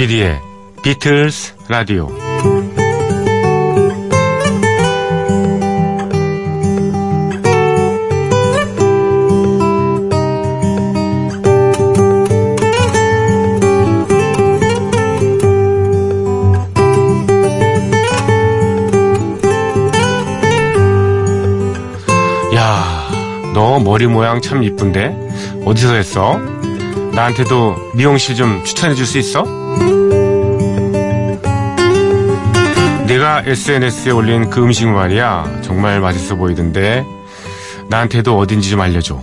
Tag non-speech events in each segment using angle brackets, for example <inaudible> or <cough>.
조피디의 비틀스 라디오. 야, 너 머리 모양 참 이쁜데? 어디서 했어? 나한테도 미용실 좀 추천해 줄 수 있어? 내가 SNS에 올린 그 음식 말이야. 정말 맛있어 보이던데. 나한테도 어딘지 좀 알려줘.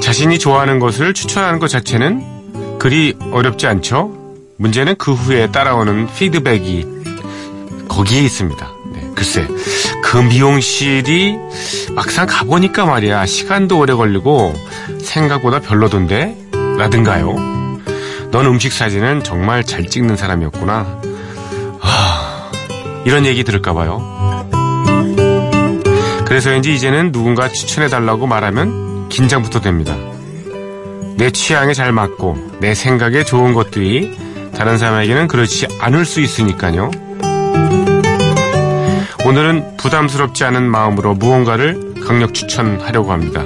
자신이 좋아하는 것을 추천하는 것 자체는 그리 어렵지 않죠? 문제는 그 후에 따라오는 피드백이 거기에 있습니다. 네, 글쎄, 그 미용실이 막상 가보니까 말이야, 시간도 오래 걸리고 생각보다 별로던데? 라든가요. 넌 음식 사진은 정말 잘 찍는 사람이었구나. 하, 이런 얘기 들을까봐요. 그래서인지 이제는 누군가 추천해달라고 말하면 긴장부터 됩니다. 내 취향에 잘 맞고 내 생각에 좋은 것들이 다른 사람에게는 그렇지 않을 수 있으니까요. 오늘은 부담스럽지 않은 마음으로 무언가를 강력 추천하려고 합니다.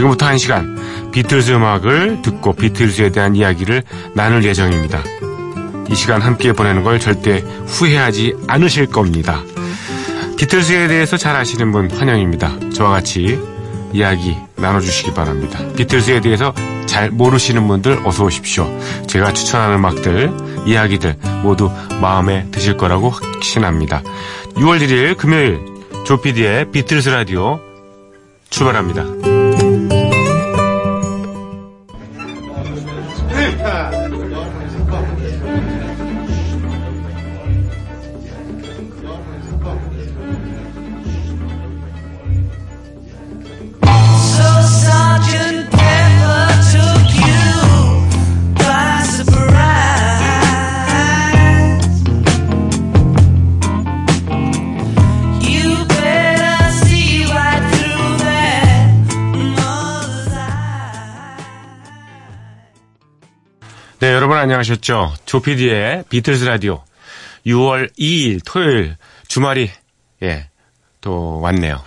지금부터 한 시간 비틀즈 음악을 듣고 비틀즈에 대한 이야기를 나눌 예정입니다. 이 시간 함께 보내는 걸 절대 후회하지 않으실 겁니다. 비틀즈에 대해서 잘 아시는 분 환영입니다. 저와 같이 이야기 나눠주시기 바랍니다. 비틀즈에 대해서 잘 모르시는 분들 어서 오십시오. 제가 추천하는 음악들, 이야기들 모두 마음에 드실 거라고 확신합니다. 6월 1일 금요일 조피디의 비틀즈 라디오 출발합니다. 안녕하셨죠? 조피디의 비틀즈 라디오 6월 2일 토요일 주말이 예, 또 왔네요.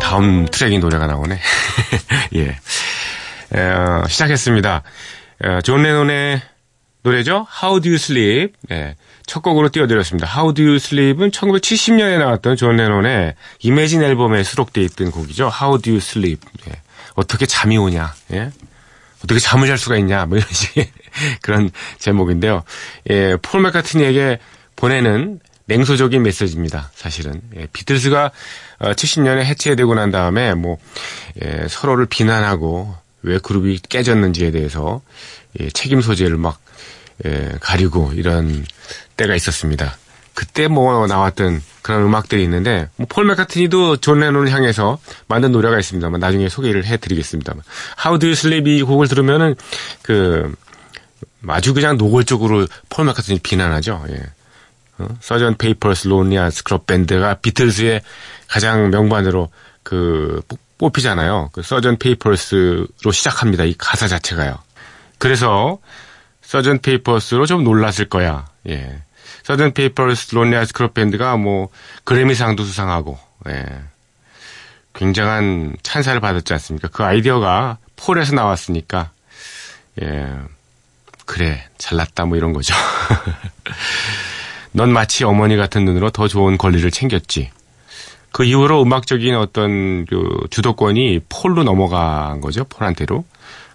다음 트랙이 노래가 나오네. <laughs> 예. 어, 시작했습니다. 어, 존 레논의 노래죠. How Do You Sleep. 예. 첫 곡으로 띄워드렸습니다. How Do You Sleep은 1970년에 나왔던 존 레논의 Imagine 앨범에 수록되어 있던 곡이죠. How Do You Sleep. 예. 어떻게 잠이 오냐. 예. 어떻게 잠을 잘 수가 있냐. 뭐 이런 식의 <laughs> 그런 제목인데요. 예, 폴 맥카트니에게 보내는 냉소적인 메시지입니다. 사실은 예, 비틀스가 어, 70년에 해체되고 난 다음에 뭐 예, 서로를 비난하고 왜 그룹이 깨졌는지에 대해서 예, 책임 소재를 막 예, 가리고 이런 때가 있었습니다. 그때 뭐 나왔던 그런 음악들이 있는데 뭐 폴 맥카트니도 존 레논을 향해서 만든 노래가 있습니다만 나중에 소개를 해드리겠습니다만 How Do You Sleep 이 곡을 들으면은 그 아주 그냥 노골적으로 폴 맥카트니 비난하죠. 예. Sergeant Pepper's Lonely Hearts Club Band가 비틀즈의 가장 명반으로 그 뽑- 뽑히잖아요. 그 Sergeant Pepper's로 시작합니다. 이 가사 자체가요. 그래서 Sergeant Pepper's로 좀 놀랐을 거야. 예. Sergeant Pepper's Lonely Hearts Club Band가 뭐 그래미상도 수상하고 예. 굉장한 찬사를 받았지 않습니까? 그 아이디어가 폴에서 나왔으니까 예. 그래 잘났다 뭐 이런 거죠. <laughs> 넌 마치 어머니 같은 눈으로 더 좋은 권리를 챙겼지. 그 이후로 음악적인 어떤 그 주도권이 폴로 넘어간 거죠. 폴한테로.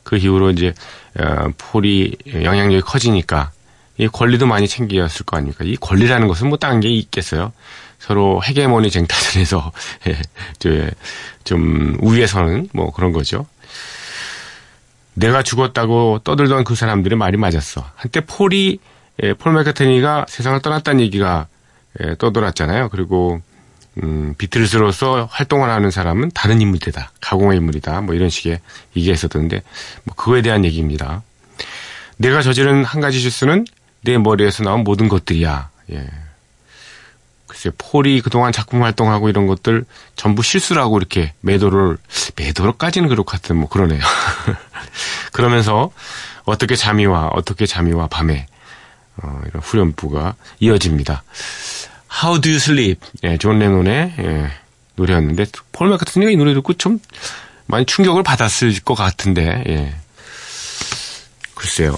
그 이후로 이제 어, 폴이 영향력이 커지니까 이 권리도 많이 챙겼을 거 아닙니까? 이 권리라는 것은 뭐딴게 있겠어요. 서로 헤게모니 쟁탈전에서 <laughs> 예, 저, 좀 우위에서는 뭐 그런 거죠. 내가 죽었다고 떠들던 그 사람들의 말이 맞았어. 한때 폴이 예, 폴 맥카트니가 세상을 떠났다는 얘기가 예, 떠돌았잖아요. 그리고 음, 비틀즈로서 활동을 하는 사람은 다른 인물이다. 가공의 인물이다. 뭐 이런 식의 얘기가 있었던데 뭐 그거에 대한 얘기입니다. 내가 저지른 한 가지 실수는 내 머리에서 나온 모든 것들이야. 예. 글쎄 폴이 그동안 작품 활동하고 이런 것들 전부 실수라고 이렇게 매도를 매도로까지는 그렇고 같은 뭐 그러네요. <laughs> 그러면서 어떻게 잠이 와, 어떻게 잠이 와, 밤에. 어, 이런 후렴부가 이어집니다. How do you sleep? 예, 존 레논의 예, 노래였는데, 폴 맥카트니가 이 노래 듣고 좀 많이 충격을 받았을 것 같은데, 예. 글쎄요.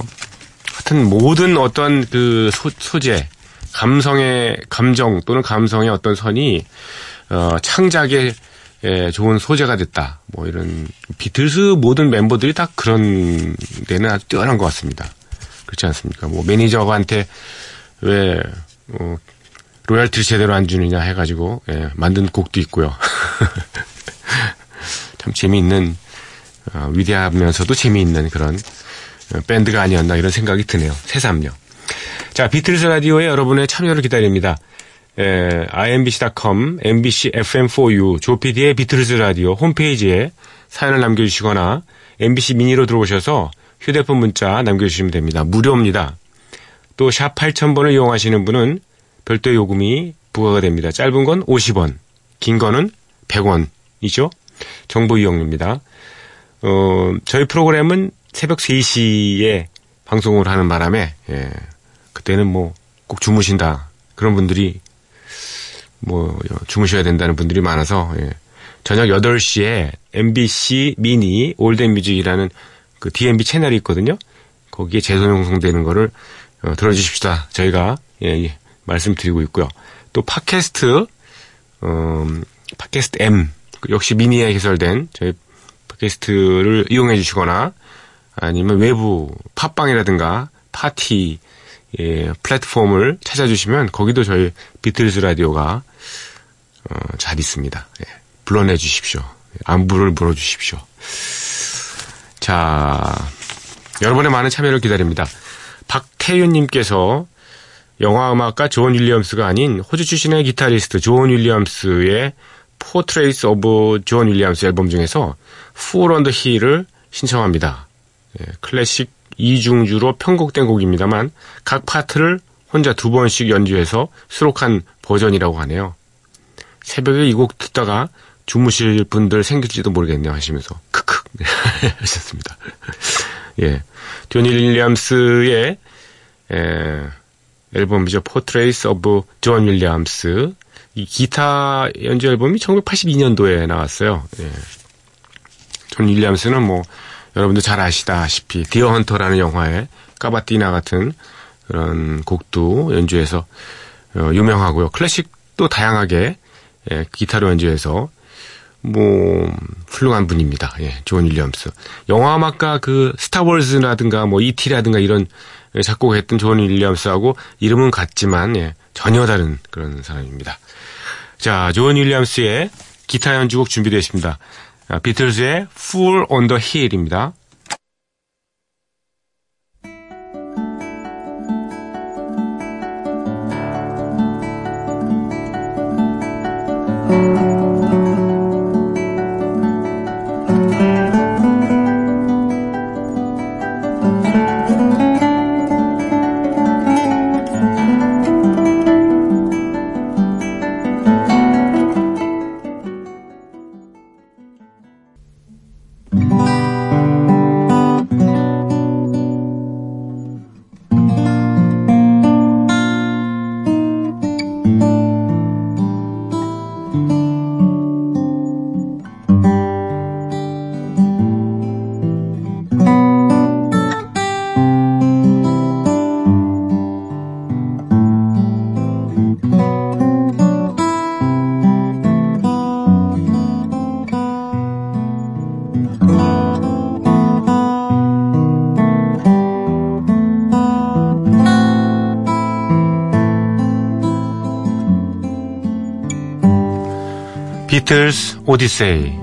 하여튼 모든 어떤 그 소, 소재, 감성의, 감정 또는 감성의 어떤 선이, 어, 창작에 예, 좋은 소재가 됐다. 뭐 이런 비틀스 모든 멤버들이 다 그런 데는 아주 뛰어난 것 같습니다. 그렇지 않습니까? 뭐 매니저한테 왜 어, 로얄티를 제대로 안 주느냐 해가지고 예, 만든 곡도 있고요. <laughs> 참 재미있는 어, 위대하면서도 재미있는 그런 어, 밴드가 아니었나 이런 생각이 드네요. 새삼요. 자, 비틀스 라디오에 여러분의 참여를 기다립니다. 에, imbc.com, mbc fm4u, 조피디의 비틀스 라디오 홈페이지에 사연을 남겨주시거나 mbc 미니로 들어오셔서 휴대폰 문자 남겨주시면 됩니다. 무료입니다. 또 샵 8000번을 이용하시는 분은 별도 요금이 부과가 됩니다. 짧은 건 50원, 긴 거는 100원이죠. 정보 이용료입니다. 어, 저희 프로그램은 새벽 3시에 방송을 하는 바람에 예, 그때는 뭐 꼭 주무신다 그런 분들이 뭐 주무셔야 된다는 분들이 많아서 예. 저녁 8시에 MBC 미니 올드뮤직이라는 그 DMB 채널이 있거든요. 거기에 재송송되는 거를 어, 들어주십시다. 저희가 예, 예, 말씀드리고 있고요. 또 팟캐스트 음, 팟캐스트 M 그 역시 미니에 개설된 저희 팟캐스트를 이용해 주시거나 아니면 외부 팟빵이라든가 파티 예, 플랫폼을 찾아주시면 거기도 저희 비틀즈 라디오가 어, 잘 있습니다. 예, 불러내 주십시오. 안부를 물어주십시오. 자, 여러분의 많은 참여를 기다립니다. 박태윤님께서 영화 음악가 존 윌리엄스가 아닌 호주 출신의 기타리스트 존 윌리엄스의 Portrait of John Williams 앨범 중에서 on the Hill을 신청합니다. 예, 클래식 이중주로 편곡된 곡입니다만 각 파트를 혼자 두 번씩 연주해서 수록한 버전이라고 하네요. 새벽에 이 곡 듣다가 주무실 분들 생길지도 모르겠네요 하시면서 크크 <laughs> 하셨습니다. 예, 존 윌리엄스의 에, 앨범이죠. Portrait of John Williams 이 기타 연주 앨범이 1982년도에 나왔어요. 예. 존 윌리엄스는 뭐 여러분들 잘 아시다시피 Deer Hunter라는 영화에 Cavatina 같은 그런 곡도 연주해서 어, 유명하고요. 클래식도 다양하게 예, 기타로 연주해서 뭐 훌륭한 분입니다. 예, 존 윌리엄스. 영화 음악가 그 스타워즈라든가 뭐 이티라든가 이런 작곡했던 존 윌리엄스하고 이름은 같지만 예, 전혀 다른 그런 사람입니다. 자, 존 윌리엄스의 기타 연주곡 준비되어 있습니다. 아, 비틀즈의 Fool on the Hill입니다. 비틀스 오디세이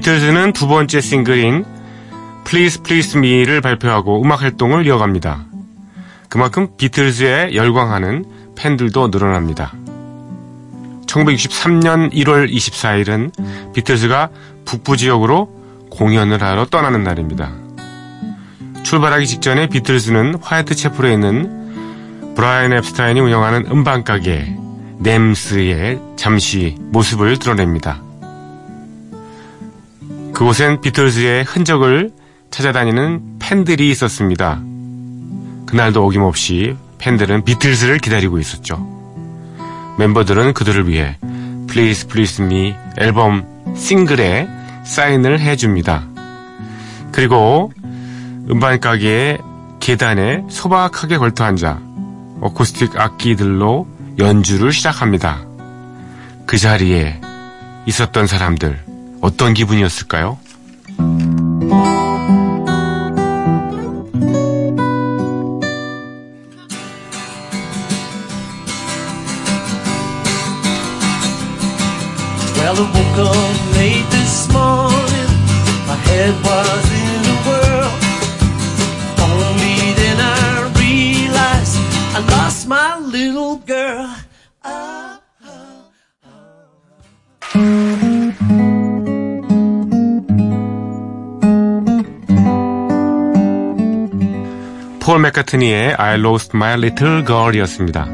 비틀즈는 두 번째 싱글인 Please Please Me를 발표하고 음악 활동을 이어갑니다. 그만큼 비틀즈에 열광하는 팬들도 늘어납니다. 1963년 1월 24일은 비틀즈가 북부 지역으로 공연을 하러 떠나는 날입니다. 출발하기 직전에 비틀즈는 화이트 채플에 있는 브라이언 앱스타인이 운영하는 음반가게 냄스에 잠시 모습을 드러냅니다. 그곳엔 비틀즈의 흔적을 찾아다니는 팬들이 있었습니다. 그날도 어김없이 팬들은 비틀즈를 기다리고 있었죠. 멤버들은 그들을 위해 Please Please Me 앨범 싱글에 사인을 해줍니다. 그리고 음반 가게의 계단에 소박하게 걸터 앉아 어쿠스틱 악기들로 연주를 시작합니다. 그 자리에 있었던 사람들 어떤 기분이었을까요? 맥카트니의 I Lost My Little Girl이었습니다.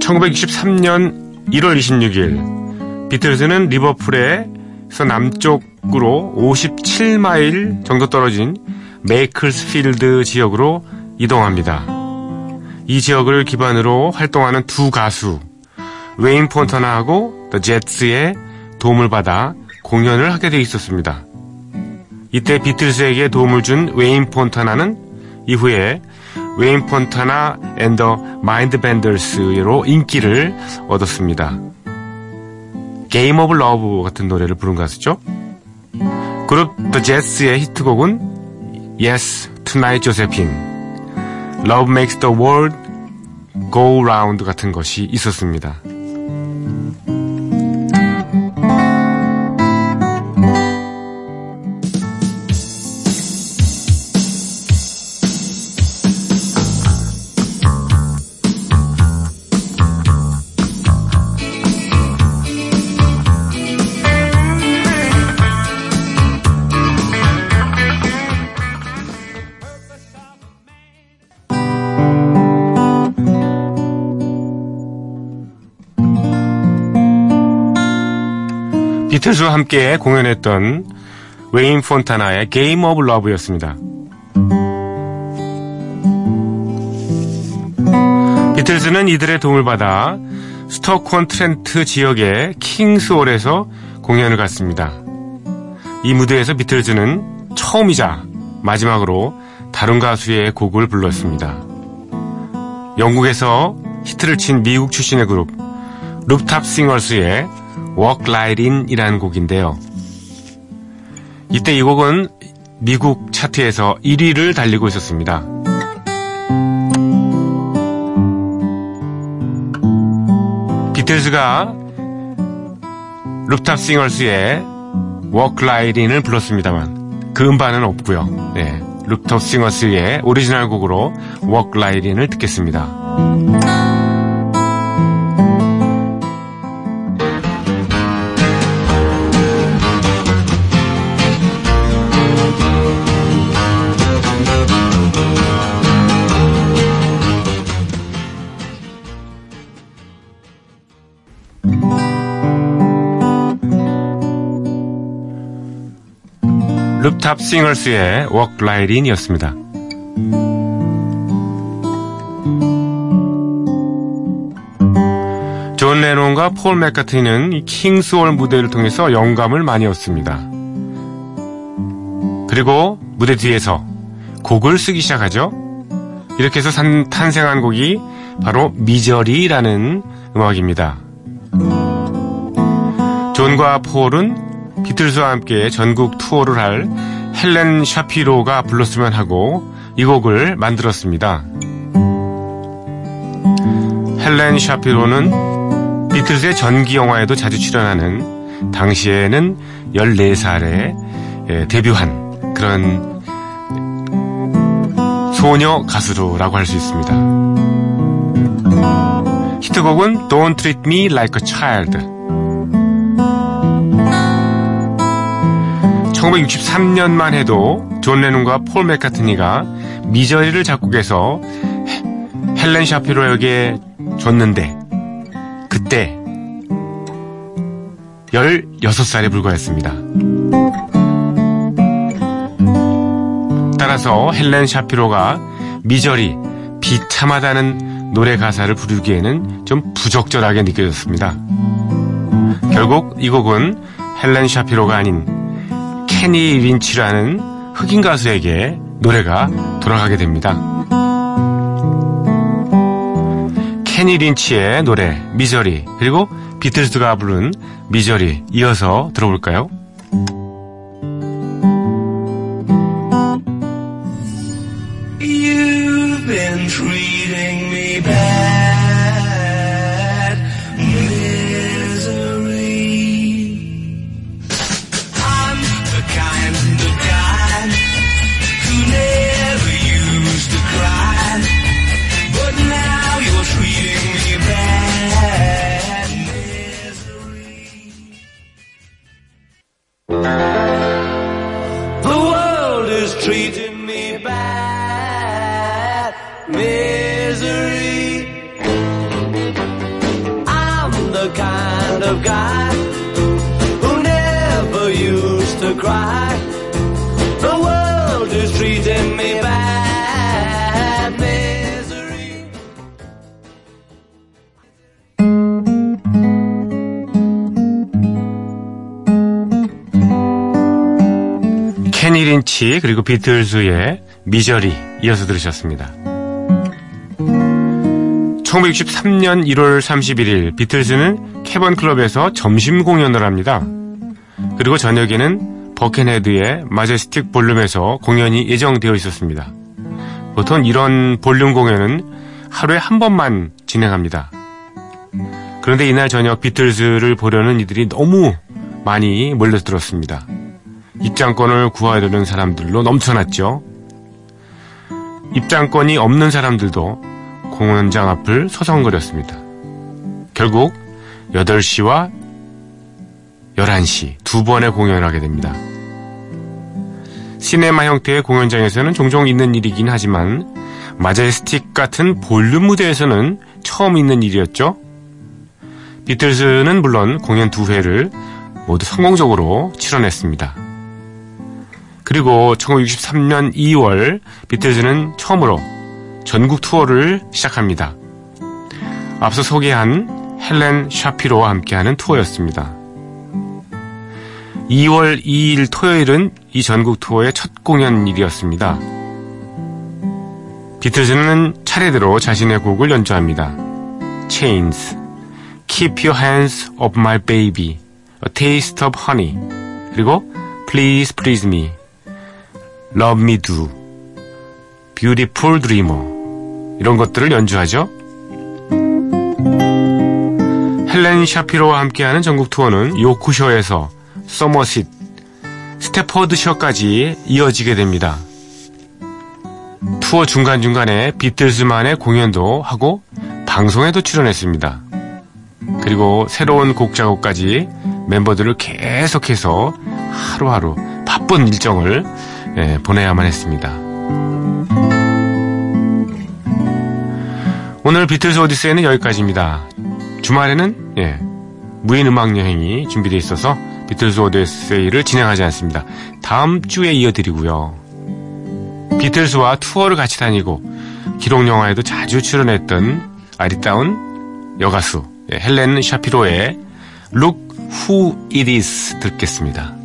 1963년 1월 26일 비틀즈는 리버풀에서 남쪽으로 57마일 정도 떨어진 메이클스필드 지역으로 이동합니다. 이 지역을 기반으로 활동하는 두 가수 웨인 폰터나하고 더 제츠의 도움을 받아 공연을 하게 돼 있었습니다. 이때 비틀스에게 도움을 준 웨인 폰타나는 이후에 웨인 폰타나 and the Mindbenders로 인기를 얻었습니다. Game of Love 같은 노래를 부른 가수죠. 그룹 더 제츠의 히트곡은 Yes Tonight Josephine, Love Makes the World Go Round 같은 것이 있었습니다. 비틀즈와 함께 공연했던 웨인 폰타나의 Game of Love였습니다. 비틀즈는 이들의 도움을 받아 스토크온트렌트 지역의 킹스홀에서 공연을 갖습니다. 이 무대에서 비틀즈는 처음이자 마지막으로 다른 가수의 곡을 불렀습니다. 영국에서 히트를 친 미국 출신의 그룹 룹탑 싱어스의 Walk Right In이라는 곡인데요. 이때 이 곡은 미국 차트에서 1위를 달리고 있었습니다. 비틀즈가 룹탑 싱어스의 Walk Right In을 불렀습니다만 그 음반은 없고요. 네, 룹탑 싱어스의 오리지널 곡으로 Walk Right In을 듣겠습니다. 탑 싱어스의 Walk Right In이었습니다. 존 레논과 폴 맥카트니는 이 킹스홀 무대를 통해서 영감을 많이 얻습니다. 그리고 무대 뒤에서 곡을 쓰기 시작하죠. 이렇게 해서 산, 탄생한 곡이 바로 Misery라는 음악입니다. 존과 폴은 비틀스와 함께 전국 투어를 할 헬렌 샤피로가 불렀으면 하고 이 곡을 만들었습니다. 헬렌 샤피로는 비틀스의 전기 영화에도 자주 출연하는 당시에는 14살에 데뷔한 그런 소녀 가수로라고 할 수 있습니다. 히트곡은 Don't Treat Me Like a Child 1963년만 해도 존 레논과 폴 맥카트니가 Misery를 작곡해서 헬렌 샤피로에게 줬는데 그때 16살에 불과했습니다. 따라서 헬렌 샤피로가 Misery 비참하다는 노래 가사를 부르기에는 좀 부적절하게 느껴졌습니다. 결국 이 곡은 헬렌 샤피로가 아닌 케니 린치라는 흑인 가수에게 노래가 돌아가게 됩니다. 케니 린치의 노래 Misery 그리고 비틀스가 부른 Misery 이어서 들어볼까요? treat 케니 린치 그리고 비틀즈의 Misery 이어서 들으셨습니다. 1963년 1월 31일 비틀즈는 캐번 클럽에서 점심 공연을 합니다. 그리고 저녁에는 버켄헤드의 Majestic Ballroom에서 공연이 예정되어 있었습니다. 보통 이런 ballroom 공연은 하루에 한 번만 진행합니다. 그런데 이날 저녁 비틀즈를 보려는 이들이 너무 많이 몰려들었습니다. 입장권을 구하려는 사람들로 넘쳐났죠. 입장권이 없는 사람들도 공연장 앞을 서성거렸습니다. 결국 8시와 11시 두 번의 공연을 하게 됩니다. 시네마 형태의 공연장에서는 종종 있는 일이긴 하지만 마제스틱 같은 볼륨 무대에서는 처음 있는 일이었죠. 비틀즈는 물론 공연 두 회를 모두 성공적으로 치러냈습니다. 그리고 1963년 2월 비틀즈는 처음으로 전국 투어를 시작합니다. 앞서 소개한 헬렌 샤피로와 함께하는 투어였습니다. 2월 2일 토요일은 이 전국 투어의 첫 공연일이었습니다. 비틀즈는 차례대로 자신의 곡을 연주합니다. Chains, Keep Your Hands Off My Baby, A Taste of Honey, 그리고 Please Please Me, Love Me Do, Beautiful Dreamer 이런 것들을 연주하죠. 헬렌 샤피로와 함께하는 전국 투어는 요쿠쇼에서 서머싯, 스태퍼드셔까지 이어지게 됩니다. 투어 중간중간에 비틀즈만의 공연도 하고 방송에도 출연했습니다. 그리고 새로운 곡 작업까지 멤버들을 계속해서 하루하루 바쁜 일정을 예, 보내야만 했습니다. 오늘 비틀즈 오디세이는 여기까지입니다. 주말에는 예, 무인 음악 여행이 준비되어 있어서 비틀즈 오디세이를 진행하지 않습니다. 다음 주에 이어드리고요. 비틀즈와 투어를 같이 다니고 기록 영화에도 자주 출연했던 아리따운 여가수 예, 헬렌 샤피로의 Look Who It Is 듣겠습니다.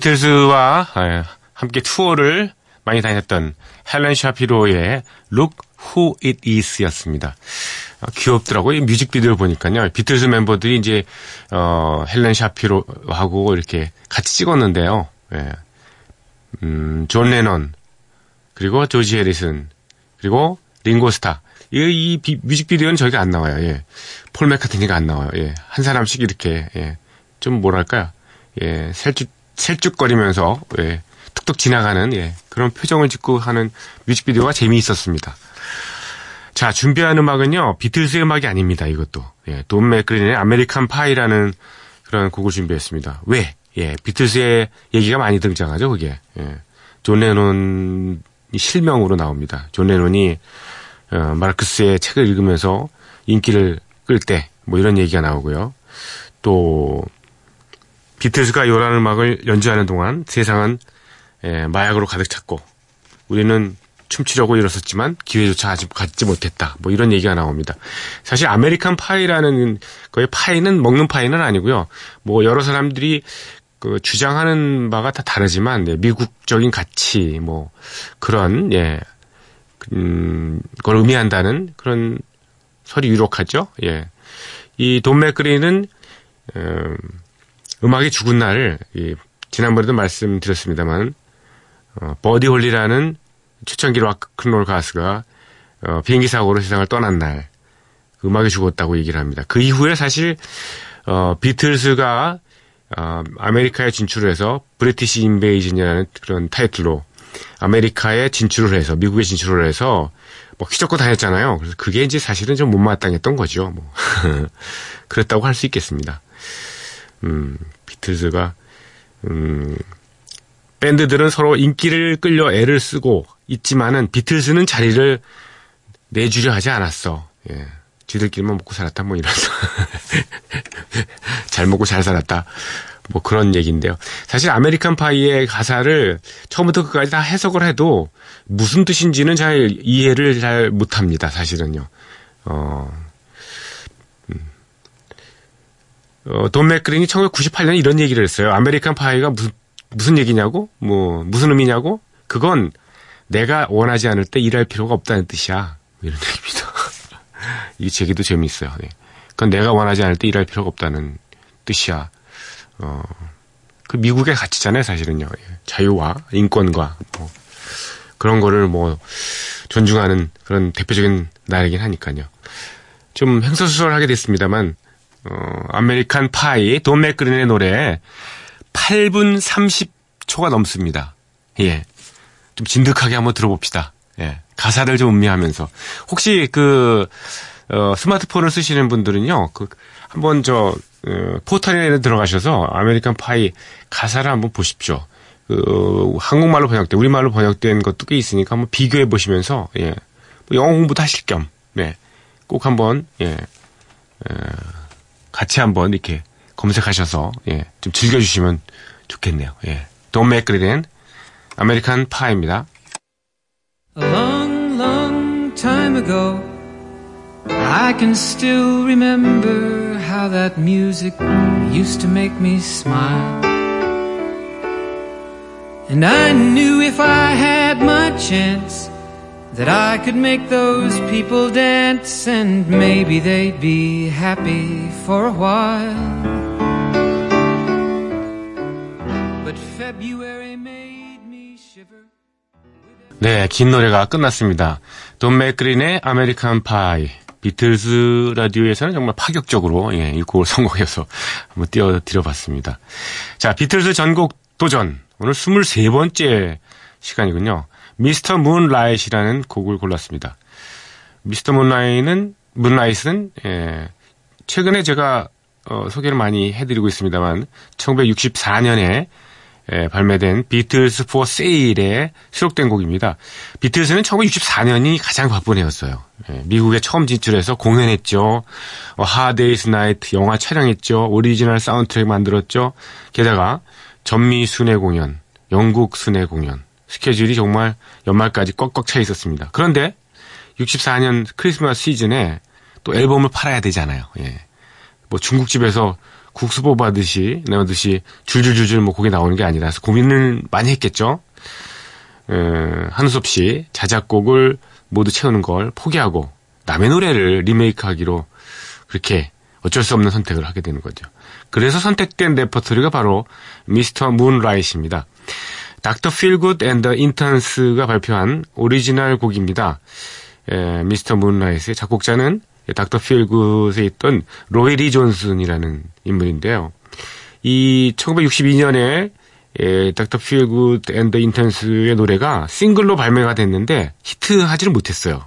비틀즈와 예, 함께 투어를 많이 다녔던 헬렌 샤피로의 Look Who It Is였습니다. 아, 귀엽더라고요. 이 뮤직비디오 보니까요. 비틀즈 멤버들이 이제 어, 헬렌 샤피로하고 이렇게 같이 찍었는데요. 예. 음, 존 레넌 그리고 조지 해리슨 그리고 링고스타 이, 이 비, 뮤직비디오는 저희가 안 나와요. 예. 폴 맥카트니가 안 나와요. 예. 한 사람씩 이렇게 예. 좀 뭐랄까요? 예. 셀쭉 셀쭉거리면서 예. 툭툭 지나가는 예. 그런 표정을 짓고 하는 뮤직비디오가 재미있었습니다. 자, 준비한 음악은요, 비틀스의 음악이 아닙니다, 이것도. 예, 돈 맥클린의 American Pie라는 그런 곡을 준비했습니다. 왜? 예, 비틀스의 얘기가 많이 등장하죠, 그게. 예, 존 레논이 실명으로 나옵니다. 존 레논이, 어, 마르크스의 책을 읽으면서 인기를 끌 때, 뭐 이런 얘기가 나오고요. 또, 비틀스가 요란한 음악을 연주하는 동안 세상은 예, 마약으로 가득 찼고, 우리는 춤추려고 일어섰지만 기회조차 아직 갖지 못했다. 뭐 이런 얘기가 나옵니다. 사실 American Pie라는 거의 파이는 먹는 파이는 아니고요. 뭐 여러 사람들이 그 주장하는 바가 다 다르지만 네, 미국적인 가치 뭐 그런 예. 음, 걸 의미한다는 그런 설이 유력하죠. 예. 이 돈 맥클린은 음, 음악이 죽은 날을 이, 지난번에도 말씀드렸습니다만 어, 버디 홀리라는 초창기 락큰롤 가수가 어, 비행기 사고로 세상을 떠난 날 음악이 죽었다고 얘기를 합니다. 그 이후에 사실 어, 비틀스가 어, 아메리카에 진출을 해서 British Invasion이라는 그런 타이틀로 아메리카에 진출을 해서 미국에 진출을 해서 뭐 휘젓고 다녔잖아요. 그래서 그게 이제 사실은 좀 못마땅했던 거죠. 뭐 <laughs> 그랬다고 할 수 있겠습니다. 음, 비틀스가 음, 밴드들은 서로 인기를 끌려 애를 쓰고 있지만은 비틀즈는 자리를 내주려 하지 않았어. 예. 지들끼리만 먹고 살았다 뭐 이런 <laughs> 잘 먹고 잘 살았다 뭐 그런 얘기인데요. 사실 American Pie의 가사를 처음부터 끝까지 다 해석을 해도 무슨 뜻인지는 잘 이해를 잘 못합니다. 사실은요. 어, 음. 어, 돈 맥클린이 1998년에 이런 얘기를 했어요. American Pie가 무슨 무슨 얘기냐고? 뭐 무슨 의미냐고? 그건 내가 원하지 않을 때 일할 필요가 없다는 뜻이야. 이런 <laughs> 얘기입니다. 이 얘기도 재미있어요. 네. 그건 내가 원하지 않을 때 일할 필요가 없다는 뜻이야. 어, 그 미국의 가치잖아요, 사실은요. 예. 자유와 인권과 뭐 그런 거를 뭐 존중하는 그런 대표적인 나라이긴 하니까요. 좀 횡설수설하게 됐습니다만 어, American Pie 돈 맥클린의 노래 8분 30초가 넘습니다. 예. 좀 진득하게 한번 들어봅시다. 예. 가사를 좀 음미하면서. 혹시 그, 어, 스마트폰을 쓰시는 분들은요, 그, 한번 저, 어, 포털에 들어가셔서 American Pie 가사를 한번 보십시오. 그, 어, 한국말로 번역된, 우리말로 번역된 것도 꽤 있으니까 한번 비교해 보시면서, 예. 뭐 영어 공부도 하실 겸, 네. 꼭 한번, 예. 에, 같이 한번 이렇게 검색하셔서, 예. 좀 즐겨주시면 좋겠네요. 예. 돈 맥클린 아메리칸 파이입니다. A long, long time ago, I can still remember how that music used to make me smile. And I knew if I had my chance that I could make those people dance and maybe they'd be happy for a while. But February made me shiver. 네, 긴 노래가 끝났습니다. 돈 맥클린의 American Pie. 비틀즈 라디오에서는 정말 파격적으로 예, 이 곡을 선곡해서 한번 띄워드려봤습니다. 자, 비틀즈 전곡 도전. 오늘 23번째 시간이군요. Mr. Moonlight이라는 곡을 골랐습니다. Mr. Moonlight는 Moonlight는 예, 최근에 제가 어, 소개를 많이 해드리고 있습니다만 1964년에 예, 발매된 Beatles for Sale에 수록된 곡입니다. 비틀스는 1964년이 가장 바쁜 해였어요. 예, 미국에 처음 진출해서 공연했죠. 어, Hard Day's Night 영화 촬영했죠. 오리지널 사운드트랙 만들었죠. 게다가 전미 순회 공연, 영국 순회 공연 스케줄이 정말 연말까지 꽉꽉 차 있었습니다. 그런데 64년 크리스마스 시즌에 또 앨범을 팔아야 되잖아요. 예. 뭐 중국집에서 국수 뽑아듯이, 내듯이 줄줄줄줄 뭐 곡이 나오는 게 아니라 서 고민을 많이 했겠죠. 에, 한수 없이 자작곡을 모두 채우는 걸 포기하고 남의 노래를 리메이크하기로 그렇게 어쩔 수 없는 선택을 하게 되는 거죠. 그래서 선택된 레퍼토리가 바로 미스터 문라이트입니다. Dr. Feelgood and the Interns가 발표한 오리지널 곡입니다. 에, Mr. Moonlight의 작곡자는 닥터 필굿에 있던 로이 리 존슨이라는 인물인데요. 이 1962년에 에, Dr. Feelgood and the Interns의 노래가 싱글로 발매가 됐는데 히트하지를 못했어요.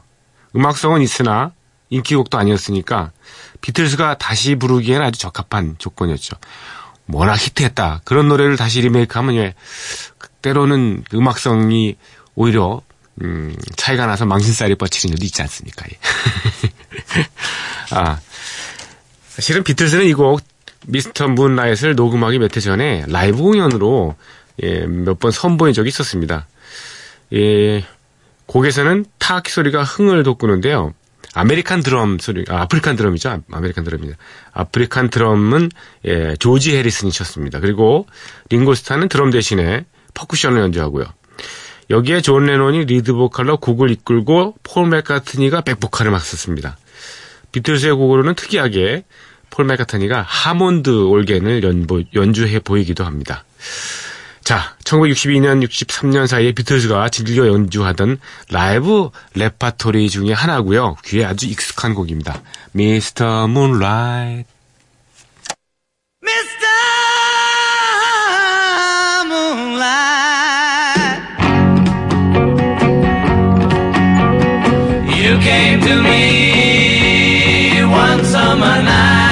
음악성은 있으나 인기곡도 아니었으니까 비틀스가 다시 부르기에는 아주 적합한 조건이었죠. 워낙 히트했다. 그런 노래를 다시 리메이크하면 왜 때로는 음악성이 오히려 음, 차이가 나서 망신살이 뻗치는 일도 있지 않습니까? 예. <laughs> 아, 사실은 비틀스는 이 곡 Mr. Moonlight를 녹음하기 몇 해 전에 라이브 공연으로 예, 몇 번 선보인 적이 있었습니다. 예, 곡에서는 타악기 소리가 흥을 돋구는데요. American 드럼 소리, 아, African 드럼이죠. American 드럼입니다. African 드럼은 예, 조지 해리슨이 쳤습니다. 그리고 링고스타는 드럼 대신에 percussion을 연주하고요. 여기에 존 레논이 lead 보컬로 곡을 이끌고 폴 맥카트니가 백보컬을 맡았습니다. 비틀스의 곡으로는 특이하게 폴 맥카트니가 Hammond organ을 연보, 연주해 보이기도 합니다. 자, 1962년, 63년 사이에 비틀즈가 즐겨 연주하던 라이브 레파토리 중에 하나고요. 귀에 아주 익숙한 곡입니다. 미스 to me one summer night.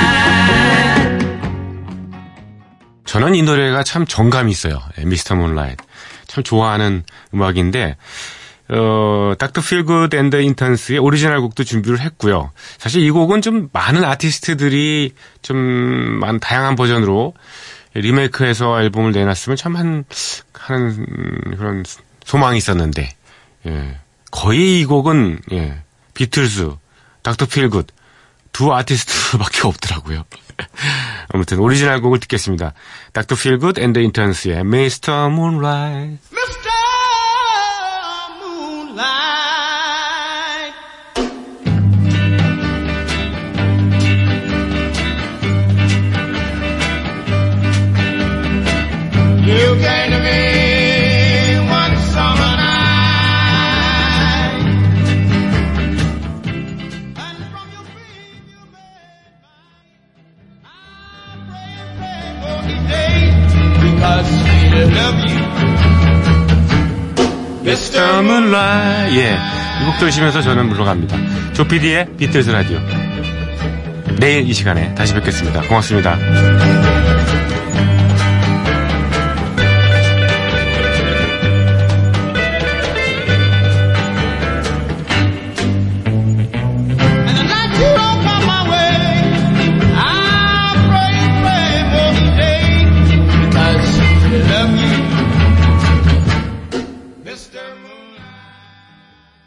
저는 이 노래가 참 정감이 있어요. 예, 미스터 문라이트. 참 좋아하는 음악인데, 어, Dr. Feelgood and the Interns의 오리지널 곡도 준비를 했고요. 사실 이 곡은 좀 많은 아티스트들이 좀 많은 다양한 버전으로 리메이크해서 앨범을 내놨으면 참 한, 하는 그런 소망이 있었는데, 예. 거의 이 곡은, 예. 비틀스, Dr. Feelgood, 두 아티스트밖에 <laughs> 없더라고요. <laughs> 아무튼 오리지널 곡을 듣겠습니다. 닥터 필굿 앤더 인턴스의 Mr. Moonlight. 예. 이 곡 들으시면서 저는 물러갑니다. 조피디의 비틀즈 라디오. 내일 이 시간에 다시 뵙겠습니다. 고맙습니다.